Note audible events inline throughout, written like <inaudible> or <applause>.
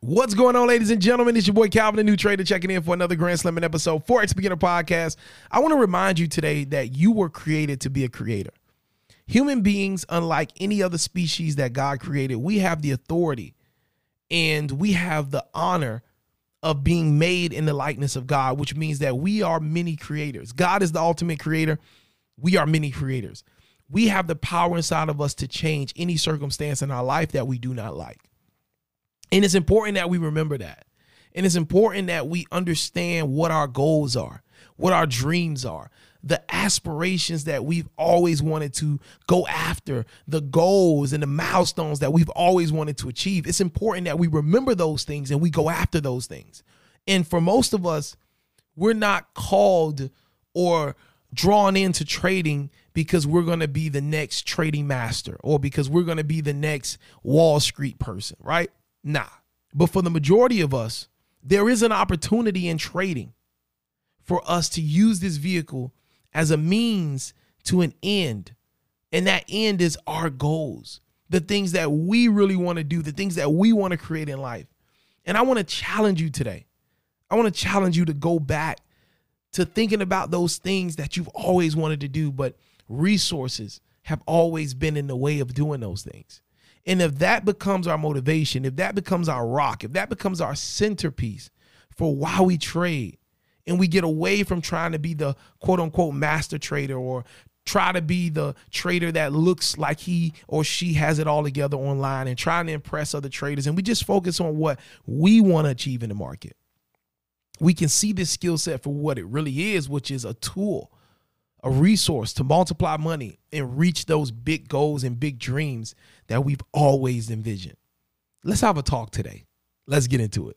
What's going on, ladies and gentlemen? It's your boy Calvin, the new trader, checking in for another Grand Slamming episode, Forex Beginner Podcast. I want to remind you today that you were created to be a creator. Human beings, unlike any other species that God created, we have the authority and we have the honor of being made in the likeness of God, which means that we are many creators. God is the ultimate creator. We are many creators. We have the power inside of us to change any circumstance in our life that we do not like. And it's important that we remember that. And it's important that we understand what our goals are, what our dreams are, the aspirations that we've always wanted to go after, the goals and the milestones that we've always wanted to achieve. It's important that we remember those things and we go after those things. And for most of us, we're not called or drawn into trading because we're going to be the next trading master or because we're going to be the next Wall Street person, right? Nah. But for the majority of us, there is an opportunity in trading for us to use this vehicle as a means to an end. And that end is our goals, the things that we really want to do, the things that we want to create in life. And I want to challenge you today. I want to challenge you to go back to thinking about those things that you've always wanted to do, but resources have always been in the way of doing those things. And if that becomes our motivation, if that becomes our rock, if that becomes our centerpiece for why we trade, and we get away from trying to be the quote unquote master trader or try to be the trader that looks like he or she has it all together online and trying to impress other traders, and we just focus on what we want to achieve in the market, we can see this skill set for what it really is, which is a tool a resource to multiply money and reach those big goals and big dreams that we've always envisioned. Let's have a talk today. Let's get into it.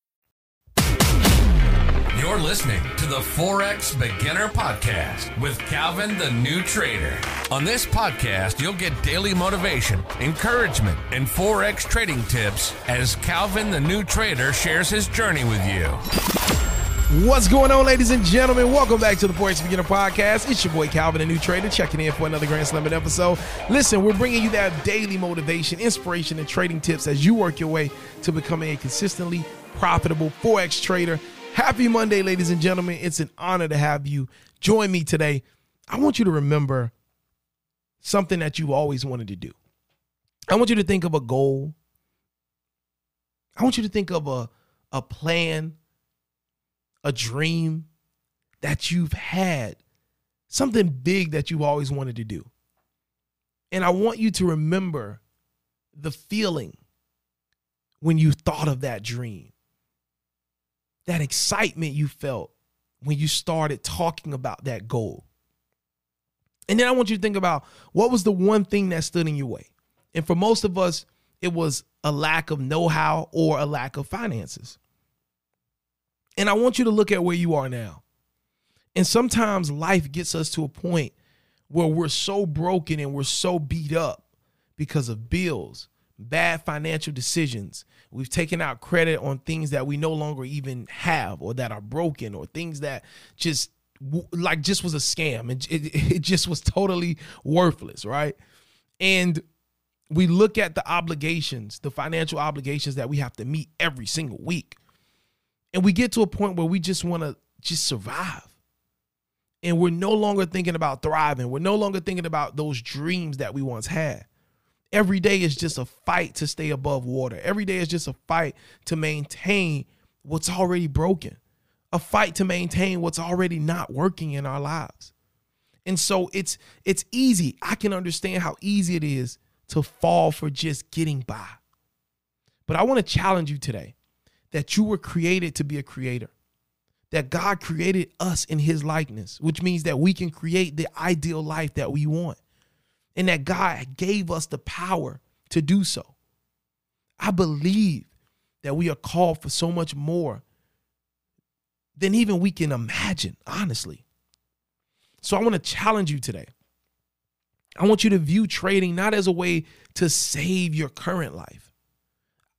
Listening to the Forex Beginner Podcast with Calvin the New Trader. On this podcast, you'll get daily motivation, encouragement, and Forex trading tips as Calvin the New Trader shares his journey with you. What's going on, ladies and gentlemen? Welcome back to the Forex Beginner Podcast. It's your boy Calvin, the new trader, checking in for another Grand Slamming episode. Listen, we're bringing you that daily motivation, inspiration, and trading tips as you work your way to becoming a consistently profitable Forex trader. Happy Monday, ladies and gentlemen. It's an honor to have you join me today. I want you to remember something that you've always wanted to do. I want you to think of a goal. I want you to think of a, a plan, a dream that you've had, something big that you've always wanted to do. And I want you to remember the feeling when you thought of that dream that excitement you felt when you started talking about that goal. And then I want you to think about what was the one thing that stood in your way. And for most of us, it was a lack of know how or a lack of finances. And I want you to look at where you are now. And sometimes life gets us to a point where we're so broken and we're so beat up because of bills, bad financial decisions. We've taken out credit on things that we no longer even have or that are broken or things that just like just was a scam and it, <laughs> it just was totally worthless, right? And we look at the obligations, the financial obligations that we have to meet every single week. And we get to a point where we just want to just survive. And we're no longer thinking about thriving. We're no longer thinking about those dreams that we once had. Every day is just a fight to stay above water. Every day is just a fight to maintain what's already broken, a fight to maintain what's already not working in our lives. And so it's it's easy. I can understand how easy it is to fall for just getting by. But I want to challenge you today that you were created to be a creator. That God created us in his likeness, which means that we can create the ideal life that we want and that God gave us the power to do so. I believe that we are called for so much more than even we can imagine, honestly. So I want to challenge you today. I want you to view trading not as a way to save your current life.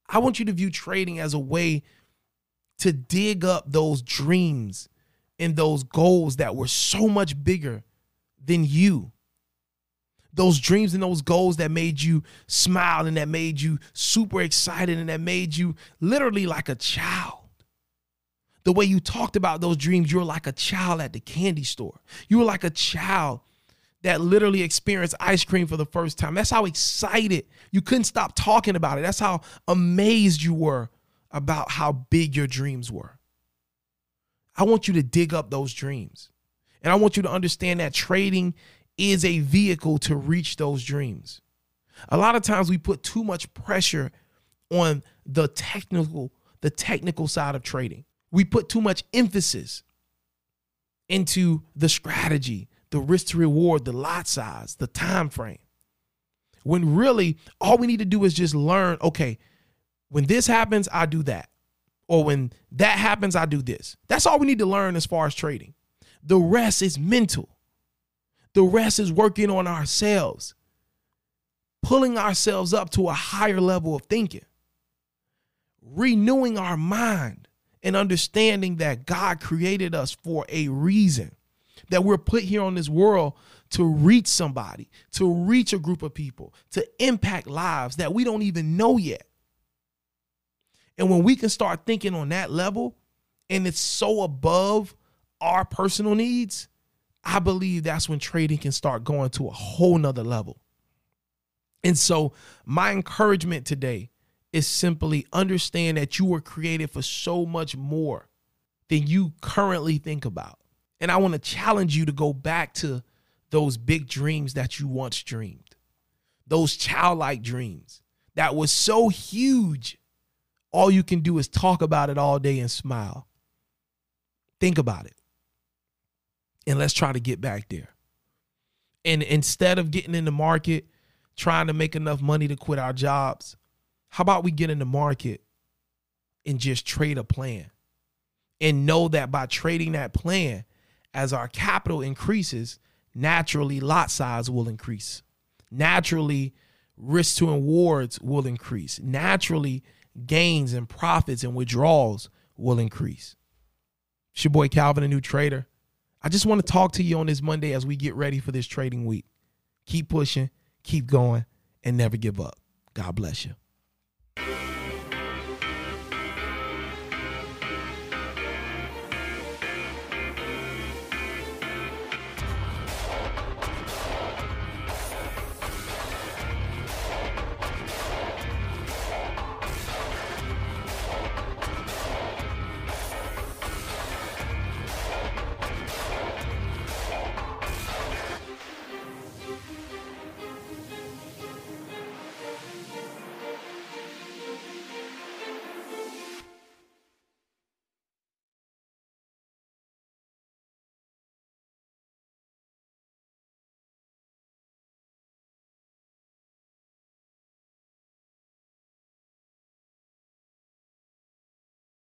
I want you to view trading as a way to dig up those dreams and those goals that were so much bigger than you. Those dreams and those goals that made you smile and that made you super excited and that made you literally like a child. The way you talked about those dreams, you were like a child at the candy store. You were like a child that literally experienced ice cream for the first time. That's how excited you couldn't stop talking about it. That's how amazed you were about how big your dreams were. I want you to dig up those dreams. And I want you to understand that trading is a vehicle to reach those dreams. A lot of times we put too much pressure on the technical the technical side of trading. We put too much emphasis into the strategy, the risk to reward, the lot size, the time frame. When really all we need to do is just learn, okay, when this happens, I do that. Or when that happens, I do this. That's all we need to learn as far as trading. The rest is mental. The rest is working on ourselves, pulling ourselves up to a higher level of thinking, renewing our mind, and understanding that God created us for a reason that we're put here on this world to reach somebody, to reach a group of people, to impact lives that we don't even know yet. And when we can start thinking on that level and it's so above our personal needs, I believe that's when trading can start going to a whole nother level. And so, my encouragement today is simply understand that you were created for so much more than you currently think about. And I want to challenge you to go back to those big dreams that you once dreamed, those childlike dreams that was so huge. All you can do is talk about it all day and smile. Think about it. And let's try to get back there. And instead of getting in the market, trying to make enough money to quit our jobs, how about we get in the market and just trade a plan and know that by trading that plan, as our capital increases, naturally lot size will increase. Naturally, risk to rewards will increase. Naturally, gains and profits and withdrawals will increase. It's your boy Calvin, a new trader. I just want to talk to you on this Monday as we get ready for this trading week. Keep pushing, keep going, and never give up. God bless you.